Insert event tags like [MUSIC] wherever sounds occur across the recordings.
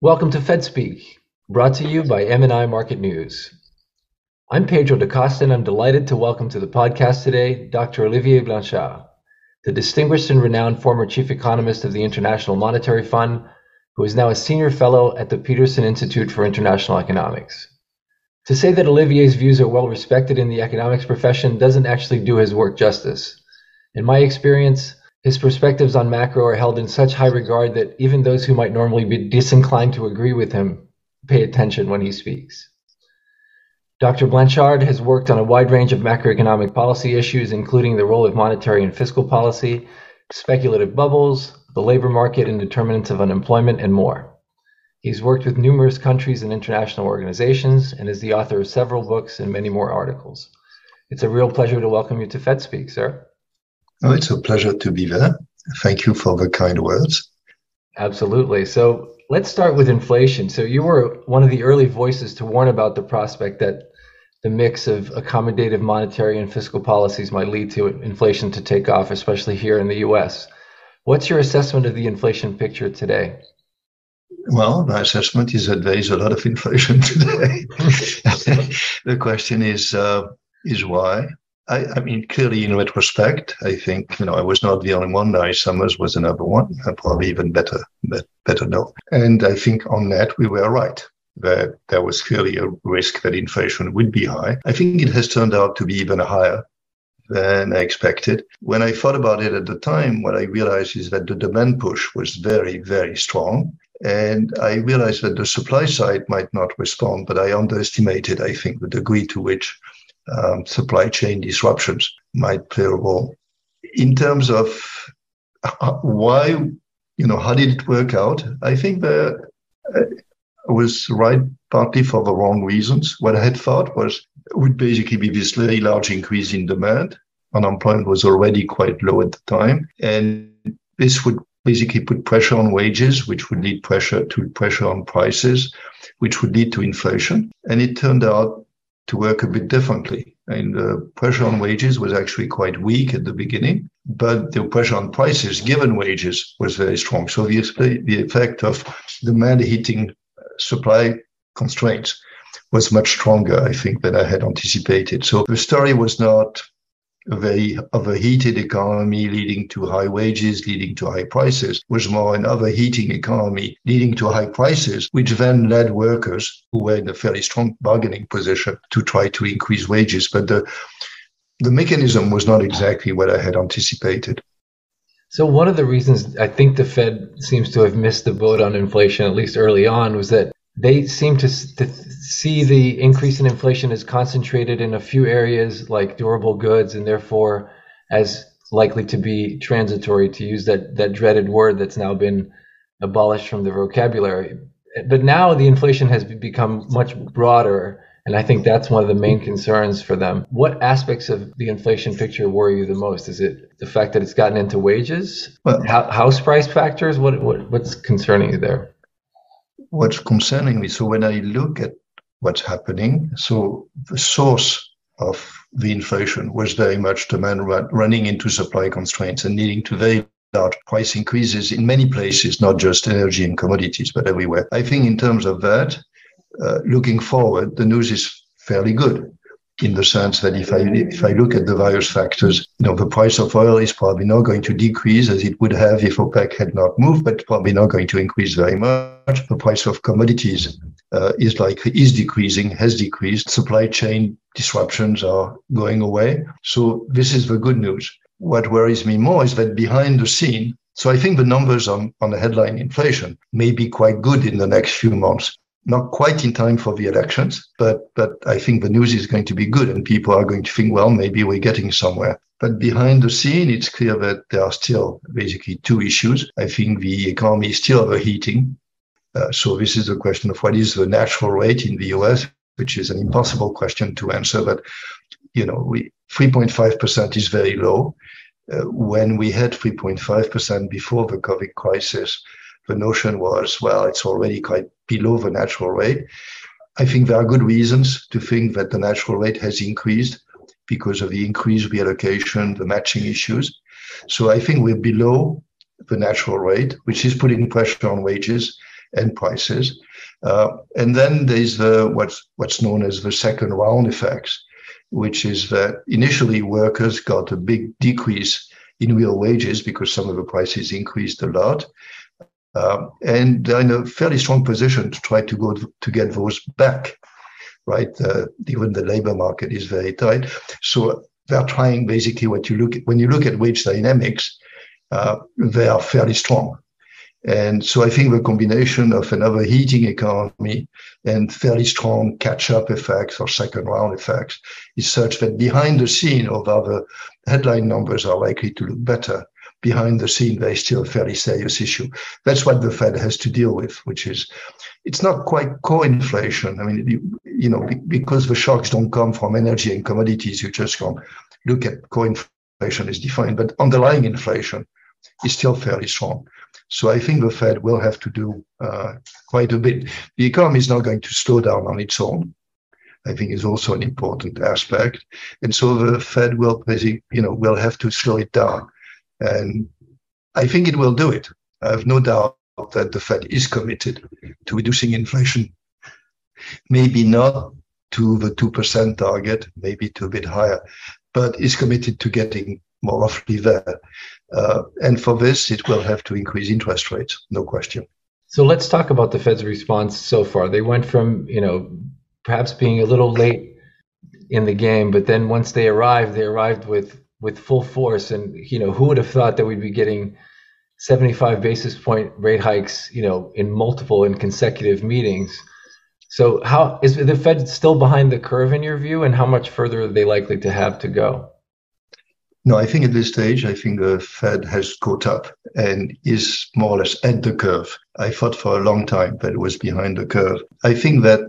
Welcome to FedSpeak, brought to you by MNI Market News. I'm Pedro da Costa, and I'm delighted to welcome to the podcast today Dr. Olivier Blanchard, the distinguished and renowned former chief economist of the International Monetary Fund, who is now a senior fellow at the Peterson Institute for International Economics. To say that Olivier's views are well respected in the economics profession doesn't actually do his work justice. In my experience, his perspectives on macro are held in such high regard that even those who might normally be disinclined to agree with him pay attention when he speaks. Dr. Blanchard has worked on a wide range of macroeconomic policy issues, including the role of monetary and fiscal policy, speculative bubbles, the labor market and determinants of unemployment, and more. He's worked with numerous countries and international organizations and is the author of several books and many more articles. It's a real pleasure to welcome you to FedSpeak, sir. Oh, it's a pleasure to be there. Thank you for the kind words. Absolutely. So let's start with inflation. So you were one of the early voices to warn about the prospect that the mix of accommodative monetary and fiscal policies might lead to inflation to take off, especially here in the US. What's your assessment of the inflation picture today? Well, my assessment is that there is a lot of inflation [LAUGHS] today. [LAUGHS] the question is uh, is why. I, I, mean, clearly, in retrospect, I think you know I was not the only one. Larry Summers was another one, probably even better, better known. And I think on that we were right that there was clearly a risk that inflation would be high. I think it has turned out to be even higher than I expected. When I thought about it at the time, what I realized is that the demand push was very, very strong. And I realized that the supply side might not respond, but I underestimated, I think, the degree to which um, supply chain disruptions might play a role. In terms of [LAUGHS] why, you know, how did it work out? I think that I uh, was right partly for the wrong reasons. What I had thought was would basically be this very large increase in demand. Unemployment was already quite low at the time, and this would basically put pressure on wages, which would lead pressure to pressure on prices, which would lead to inflation. And it turned out to work a bit differently. And the pressure on wages was actually quite weak at the beginning, but the pressure on prices, given wages, was very strong. So the, the effect of demand hitting uh, supply constraints was much stronger, I think, than I had anticipated. So the story was not a very overheated economy leading to high wages, leading to high prices, was more an overheating economy leading to high prices, which then led workers who were in a fairly strong bargaining position to try to increase wages. But the the mechanism was not exactly what I had anticipated. So one of the reasons I think the Fed seems to have missed the boat on inflation, at least early on, was that they seem to, to see the increase in inflation as concentrated in a few areas like durable goods and therefore as likely to be transitory to use that that dreaded word that's now been abolished from the vocabulary. But now the inflation has become much broader and i think that's one of the main concerns for them. What aspects of the inflation picture worry you the most? Is it the fact that it's gotten into wages? Well, house price factors? What, what what's concerning you there what's concerning me. So when I look at what's happening, so the source of the inflation was very much demand running into supply constraints and leading to very large price increases in many places, not just energy and commodities, but everywhere. I think in terms of that, uh, looking forward, the news is fairly good in the sense that if I if I look at the various factors, you know, the price of oil is probably not going to decrease as it would have if OPEC had not moved, but probably not going to increase very much. The price of commodities uh, is like is decreasing, has decreased. Supply chain disruptions are going away. So this is the good news. What worries me more is that behind the scene, so I think the numbers on, on the headline inflation may be quite good in the next few months not quite in time for the elections, but but I think the news is going to be good, and people are going to think, well, maybe we're getting somewhere. But behind the scene, it's clear that there are still basically two issues. I think the economy is still overheating. Uh, so this is a question of what is the natural rate in the US, which is an impossible question to answer. But you know, we 3.5% is very low. Uh, when we had 3.5% before the COVID crisis, the notion was, well, it's already quite below the natural rate. I think there are good reasons to think that the natural rate has increased because of the increased reallocation, the matching issues. So I think we're below the natural rate, which is putting pressure on wages. and prices. Uh, and then there's the what's what's known as the second round effects, which is that initially workers got a big decrease in real wages because some of the prices increased a lot. Um, and they're in a fairly strong position to try to go to get those back, right? Uh, even the labor market is very tight. So they're trying basically what you look at, when you look at wage dynamics, uh, they are fairly strong. And so I think the combination of another heating economy and fairly strong catch-up effects or second round effects is such that behind the scene, although the headline numbers are likely to look better, behind the scene, there is still a fairly serious issue. That's what the Fed has to deal with, which is it's not quite core inflation. I mean, you, you know, because the shocks don't come from energy and commodities, you just can look at core inflation is defined, but underlying inflation is still fairly strong. So I think the Fed will have to do uh, quite a bit. The economy is not going to slow down on its own. I think is also an important aspect. And so the Fed will you know, will have to slow it down. And I think it will do it. I have no doubt that the Fed is committed to reducing inflation. Maybe not to the 2% target, maybe to a bit higher, but is committed to getting more roughly there. Uh, and for this, it will have to increase interest rates, no question. So let's talk about the Fed's response so far. They went from, you know, perhaps being a little late in the game, but then once they arrived, they arrived with with full force. And you know, who would have thought that we'd be getting 75 basis point rate hikes, you know, in multiple and consecutive meetings? So how is the Fed still behind the curve in your view, and how much further are they likely to have to go? No, I think at this stage, I think the Fed has caught up and is more or less at the curve. I thought for a long time that it was behind the curve. I think that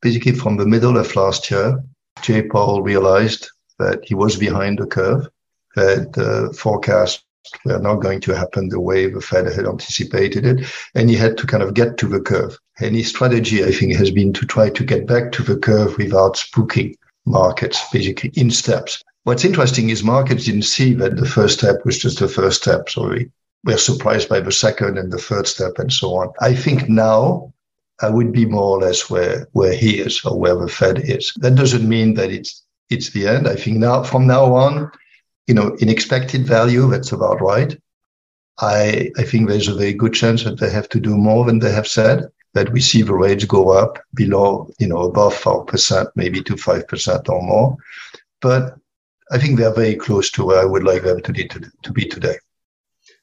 basically from the middle of last year, Jay Powell realized that he was behind the curve, that the forecasts were not going to happen the way the Fed had anticipated it, and he had to kind of get to the curve. And his strategy, I think, has been to try to get back to the curve without spooking markets, basically in steps. What's interesting is markets didn't see that the first step was just the first step. So we were surprised by the second and the third step and so on. I think now I would be more or less where, where he is or where the Fed is. That doesn't mean that it's it's the end. I think now from now on, you know, in expected value, that's about right. I I think there's a very good chance that they have to do more than they have said that we see the rates go up below, you know, above 4%, maybe to 5% or more. But I think they're very close to where I would like them to, to, to be today.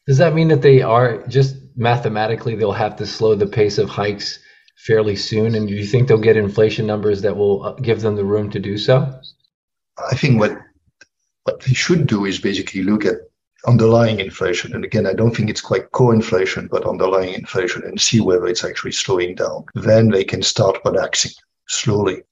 Does that mean that they are just mathematically they'll have to slow the pace of hikes fairly soon? And do you think they'll get inflation numbers that will uh, give them the room to do so? I think what what they should do is basically look at underlying inflation. And again, I don't think it's quite core inflation, but underlying inflation and see whether it's actually slowing down. Then they can start relaxing slowly.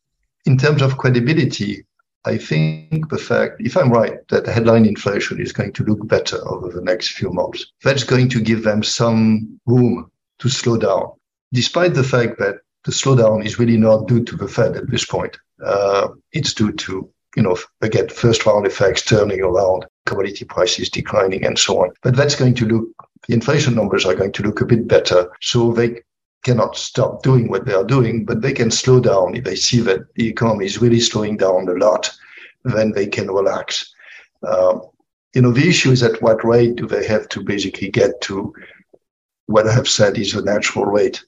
In terms of credibility, I think the fact, if I'm right, that headline inflation is going to look better over the next few months, that's going to give them some room to slow down, despite the fact that the slowdown is really not due to the Fed at this point. Uh, it's due to, you know, again, first round effects turning around, commodity prices declining, and so on. But that's going to look, the inflation numbers are going to look a bit better. So they cannot stop doing what they are doing, but they can slow down if they see that the economy is really slowing down a lot. Then they can relax. Uh, you know, the issue is at what rate do they have to basically get to what I have said is the natural rate,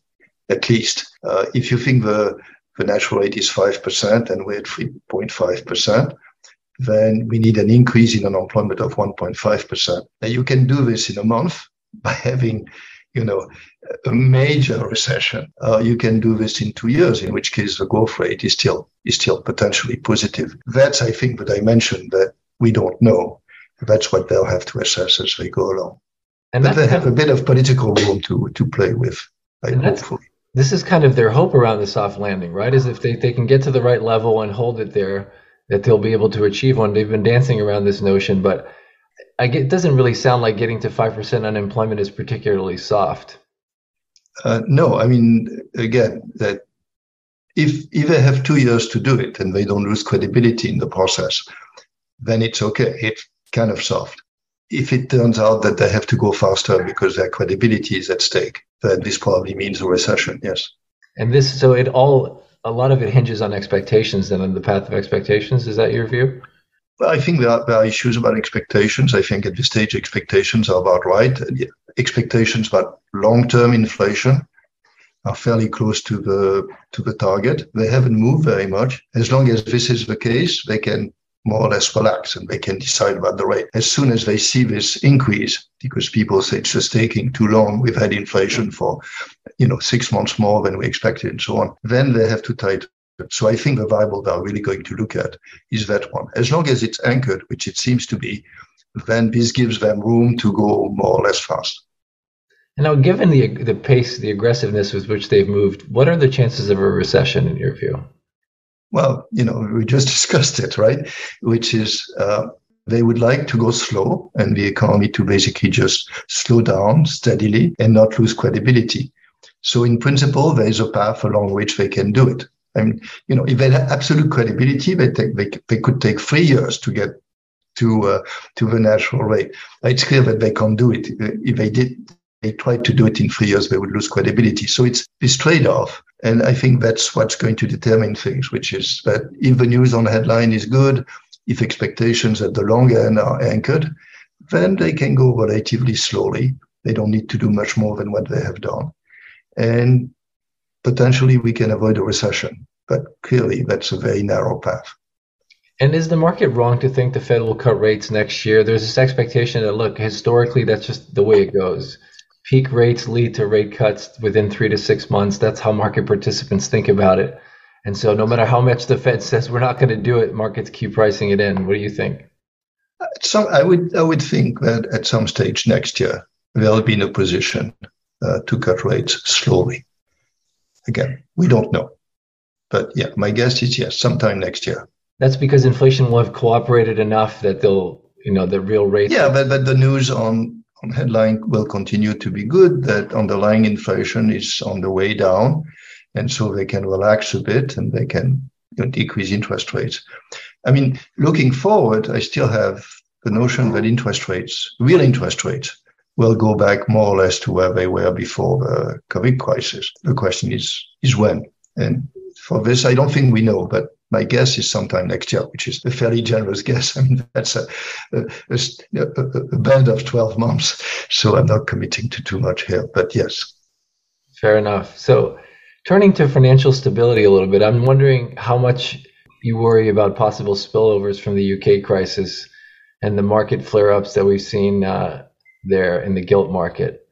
at least. Uh, if you think the the natural rate is 5% and we're at 3.5%, then we need an increase in unemployment of 1.5%. Now you can do this in a month [LAUGHS] by having you know, a major recession, uh, you can do this in two years, in which case the growth rate is still is still potentially positive. That's, I think, the dimension that we don't know. That's what they'll have to assess as they go along. And but they have a bit of political room to to play with, hopefully. This is kind of their hope around the soft landing, right? Is if they, they can get to the right level and hold it there, that they'll be able to achieve one. They've been dancing around this notion, but get, it doesn't really sound like getting to 5% unemployment is particularly soft. Uh, no, I mean, again, that if, if they have two years to do it and they don't lose credibility in the process, then it's okay. It's kind of soft. If it turns out that they have to go faster because their credibility is at stake, then this probably means a recession. Yes. And this, so it all, a lot of it hinges on expectations and on the path of expectations. Is that your view? Well, I think there are, there are issues about expectations. I think at this stage, expectations are about right. Expectations about long-term inflation are fairly close to the to the target. They haven't moved very much. As long as this is the case, they can more or less relax and they can decide about the rate. As soon as they see this increase, because people say it's just taking too long, we've had inflation for, you know, six months more than we expected and so on, then they have to tighten. So I think the variable they're really going to look at is that one. As long as it's anchored, which it seems to be, then this gives them room to go more or less fast. And now, given the the pace, the aggressiveness with which they've moved, what are the chances of a recession in your view? Well, you know, we just [LAUGHS] discussed it, right? Which is uh, they would like to go slow and the economy to basically just slow down steadily and not lose credibility. So, in principle, there is a path along which they can do it. I mean, you know, if they had absolute credibility, they take they, they could take three years to get to uh, to the natural rate. It's clear that they can't do it. If they did, they tried to do it in three years, they would lose credibility. So it's this trade-off. And I think that's what's going to determine things, which is that if the news on the headline is good, if expectations at the long end are anchored, then they can go relatively slowly. They don't need to do much more than what they have done. And potentially we can avoid a recession. But clearly that's a very narrow path. And is the market wrong to think the Fed will cut rates next year? There's this expectation that, look, historically, that's just the way it goes peak rates lead to rate cuts within three to six months. That's how market participants think about it. And so, no matter how much the Fed says we're not going to do it, markets keep pricing it in. What do you think? So, I would I would think that at some stage next year they'll be in a position uh, to cut rates slowly. Again, we don't know, but yeah, my guess is yes, sometime next year. That's because inflation will have cooperated enough that they'll, you know, the real rates. Yeah, but but the news on headline will continue to be good, that underlying inflation is on the way down. And so they can relax a bit and they can you know, decrease interest rates. I mean, looking forward, I still have the notion that interest rates, real interest rates, will go back more or less to where they were before the COVID crisis. The question is, is when? And for this, I don't think we know, but my guess is sometime next year, which is a fairly generous [LAUGHS] guess. I mean, that's a, a, a, a band of 12 months. So I'm not committing to too much here, but yes. Fair enough. So turning to financial stability a little bit, I'm wondering how much you worry about possible spillovers from the UK crisis and the market flare ups that we've seen uh, there in the gilt market.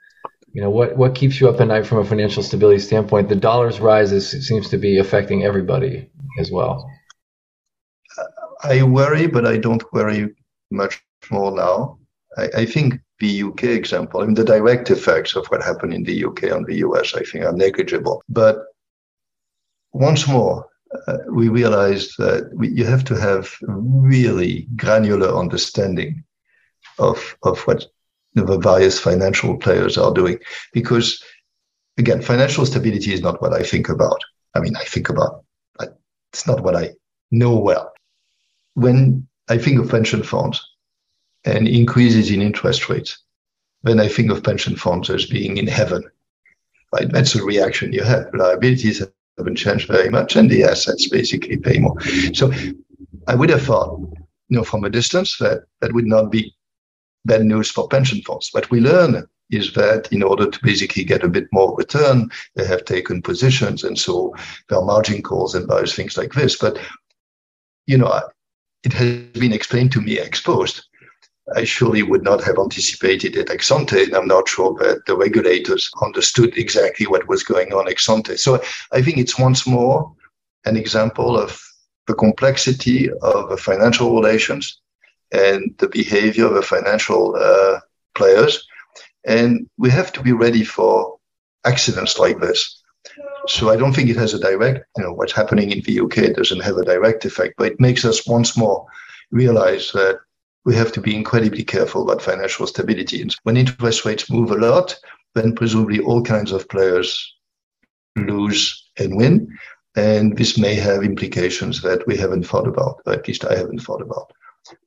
You know, what, what keeps you up at night from a financial stability standpoint? The dollar's rise is, seems to be affecting everybody as well? I worry, but I don't worry much more now. I, I, think the UK example, I mean, the direct effects of what happened in the UK on the US, I think, are negligible. But once more, uh, we realized that we, you have to have really granular understanding of, of what the various financial players are doing. Because, again, financial stability is not what I think about. I mean, I think about it's not what I know well. When I think of pension funds and increases in interest rates, then I think of pension funds as being in heaven. Right? That's the reaction you have. Liabilities haven't changed very much, and the assets basically pay more. So I would have thought, you know, from a distance, that that would not be bad news for pension funds. What we learn is that in order to basically get a bit more return, they have taken positions. And so there are margin calls and various things like this. But, you know, it has been explained to me ex post. I surely would not have anticipated it ex ante. And I'm not sure that the regulators understood exactly what was going on ex ante. So I think it's once more an example of the complexity of financial relations and the behavior of the financial uh, players and we have to be ready for accidents like this. So I don't think it has a direct, you know, what's happening in the UK doesn't have a direct effect, but it makes us once more realize that we have to be incredibly careful about financial stability. And when interest rates move a lot, then presumably all kinds of players lose and win. And this may have implications that we haven't thought about, or at least I haven't thought about.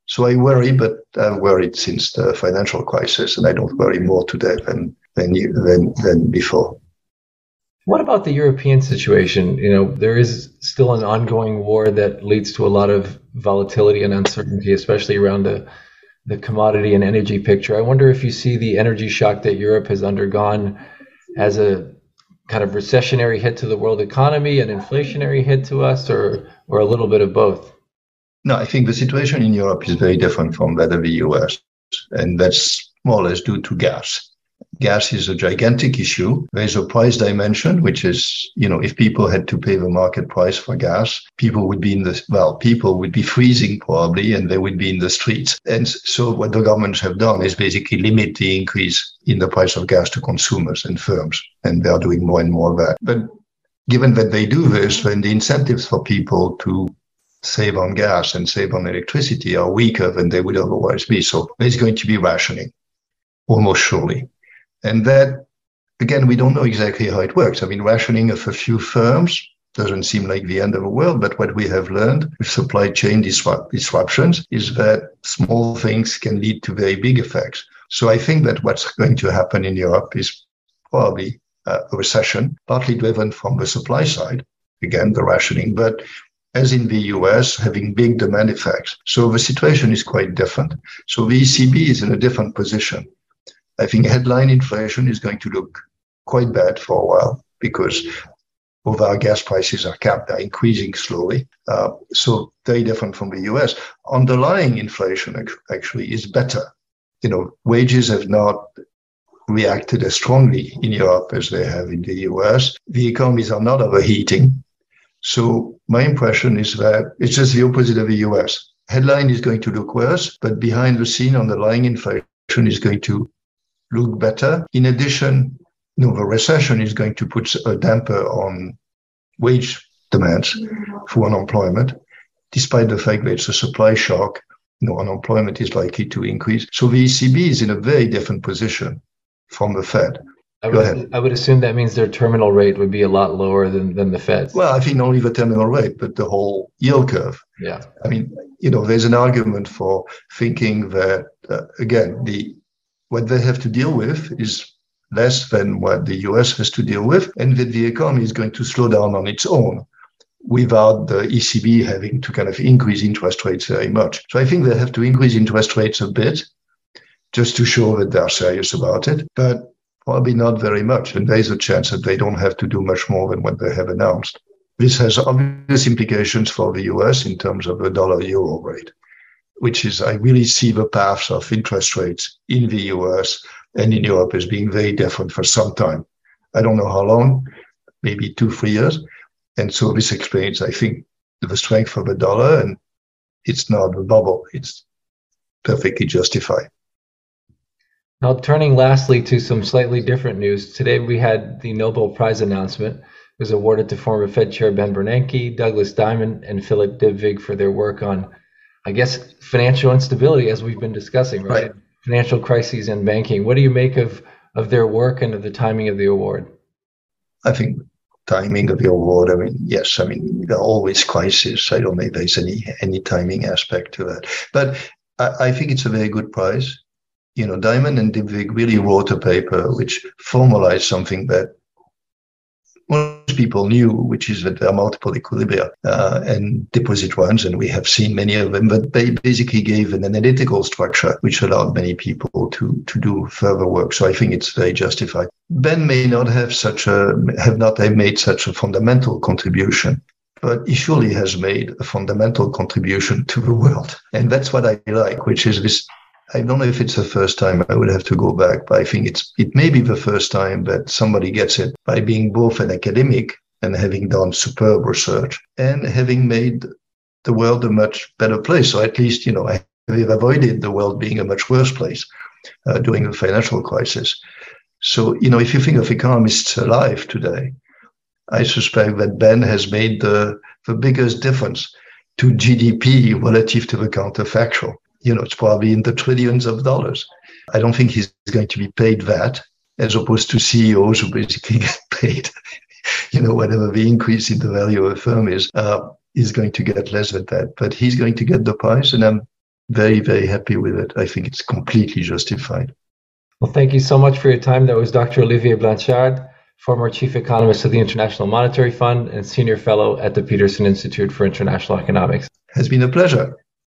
So I worry, but I've worried since the financial crisis, and I don't worry more today than than than, than before. What about the European situation? You know, there is still an ongoing war that leads to a lot of volatility and uncertainty, especially around the the commodity and energy picture. I wonder if you see the energy shock that Europe has undergone as a kind of recessionary hit to the world economy, an inflationary hit to us, or or a little bit of both. No, I think the situation in Europe is very different from that of the US, and that's more or less due to gas gas is a gigantic issue. There's a price dimension, which is, you know, if people had to pay the market price for gas, people would be in the, well, people would be freezing probably and they would be in the streets. And so what the governments have done is basically limit the increase in the price of gas to consumers and firms. And they are doing more and more of that. But given that they do this, then the incentives for people to save on gas and save on electricity are weaker than they would otherwise be. So there's going to be rationing, almost surely. And that, again, we don't know exactly how it works. I mean, rationing of a few firms doesn't seem like the end of the world, but what we have learned with supply chain disrupt- disruptions is that small things can lead to very big effects. So I think that what's going to happen in Europe is probably a recession, partly driven from the supply side, again, the rationing, but as in the US, having big demand effects. So the situation is quite different. So the ECB is in a different position. I think headline inflation is going to look quite bad for a while because of our gas prices are capped, are increasing slowly. Uh, so very different from the US. Underlying inflation actually is better. You know, wages have not reacted as strongly in Europe as they have in the US. The economies are not overheating. So my impression is that it's just the opposite of the US. Headline is going to look worse, but behind the scene, underlying inflation is going to look better. In addition, you know, the recession is going to put a damper on wage demands for unemployment, despite the fact that it's a supply shock. You know, unemployment is likely to increase. So the ECB is in a very different position from the Fed. I would, I would assume that means their terminal rate would be a lot lower than, than the Fed's. Well, I think not only the terminal rate, but the whole yield curve. Yeah. I mean, you know, there's an argument for thinking that, uh, again, the what they have to deal with is less than what the US has to deal with, and that the economy is going to slow down on its own without the ECB having to kind of increase interest rates very much. So I think they have to increase interest rates a bit just to show that they're serious about it, but probably not very much. And there is a chance that they don't have to do much more than what they have announced. This has obvious implications for the US in terms of the dollar euro rate which is I really see the paths of interest rates in the US and in Europe as being very different for some time. I don't know how long, maybe two, three years. And so this explains, I think, the strength of the dollar, and it's not a bubble. It's perfectly justified. Now, turning lastly to some slightly different news. Today we had the Nobel Prize announcement. It was awarded to former Fed Chair Ben Bernanke, Douglas Diamond, and Philip Dybvig for their work on I guess financial instability, as we've been discussing, right? right? Financial crises and banking. What do you make of of their work and of the timing of the award? I think timing of the award. I mean, yes, I mean there are always crises. I don't think there's any any timing aspect to that, but I, I think it's a very good prize. You know, Diamond and Dybvig really wrote a paper which formalized something that most people knew, which is that there are multiple equilibria uh, and deposit ones, and we have seen many of them, but they basically gave an analytical structure which allowed many people to, to do further work. So I think it's very justified. Ben may not have such a, have not have made such a fundamental contribution but he surely has made a fundamental contribution to the world. And that's what I like, which is this I don't know if it's the first time I would have to go back, but I think it's it may be the first time that somebody gets it by being both an academic and having done superb research and having made the world a much better place. So at least, you know, I have avoided the world being a much worse place uh, during the financial crisis. So, you know, if you think of economists alive today, I suspect that Ben has made the, the biggest difference to GDP relative to the counterfactual you know, it's probably in the trillions of dollars. I don't think he's going to be paid that as opposed to CEOs who basically [LAUGHS] get paid, you know, whatever the increase in the value of a firm is, uh, is going to get less than that. But he's going to get the price. And I'm very, very happy with it. I think it's completely justified. Well, thank you so much for your time. That was Dr. Olivier Blanchard, former chief economist of the International Monetary Fund and senior fellow at the Peterson Institute for International Economics. Has been a pleasure.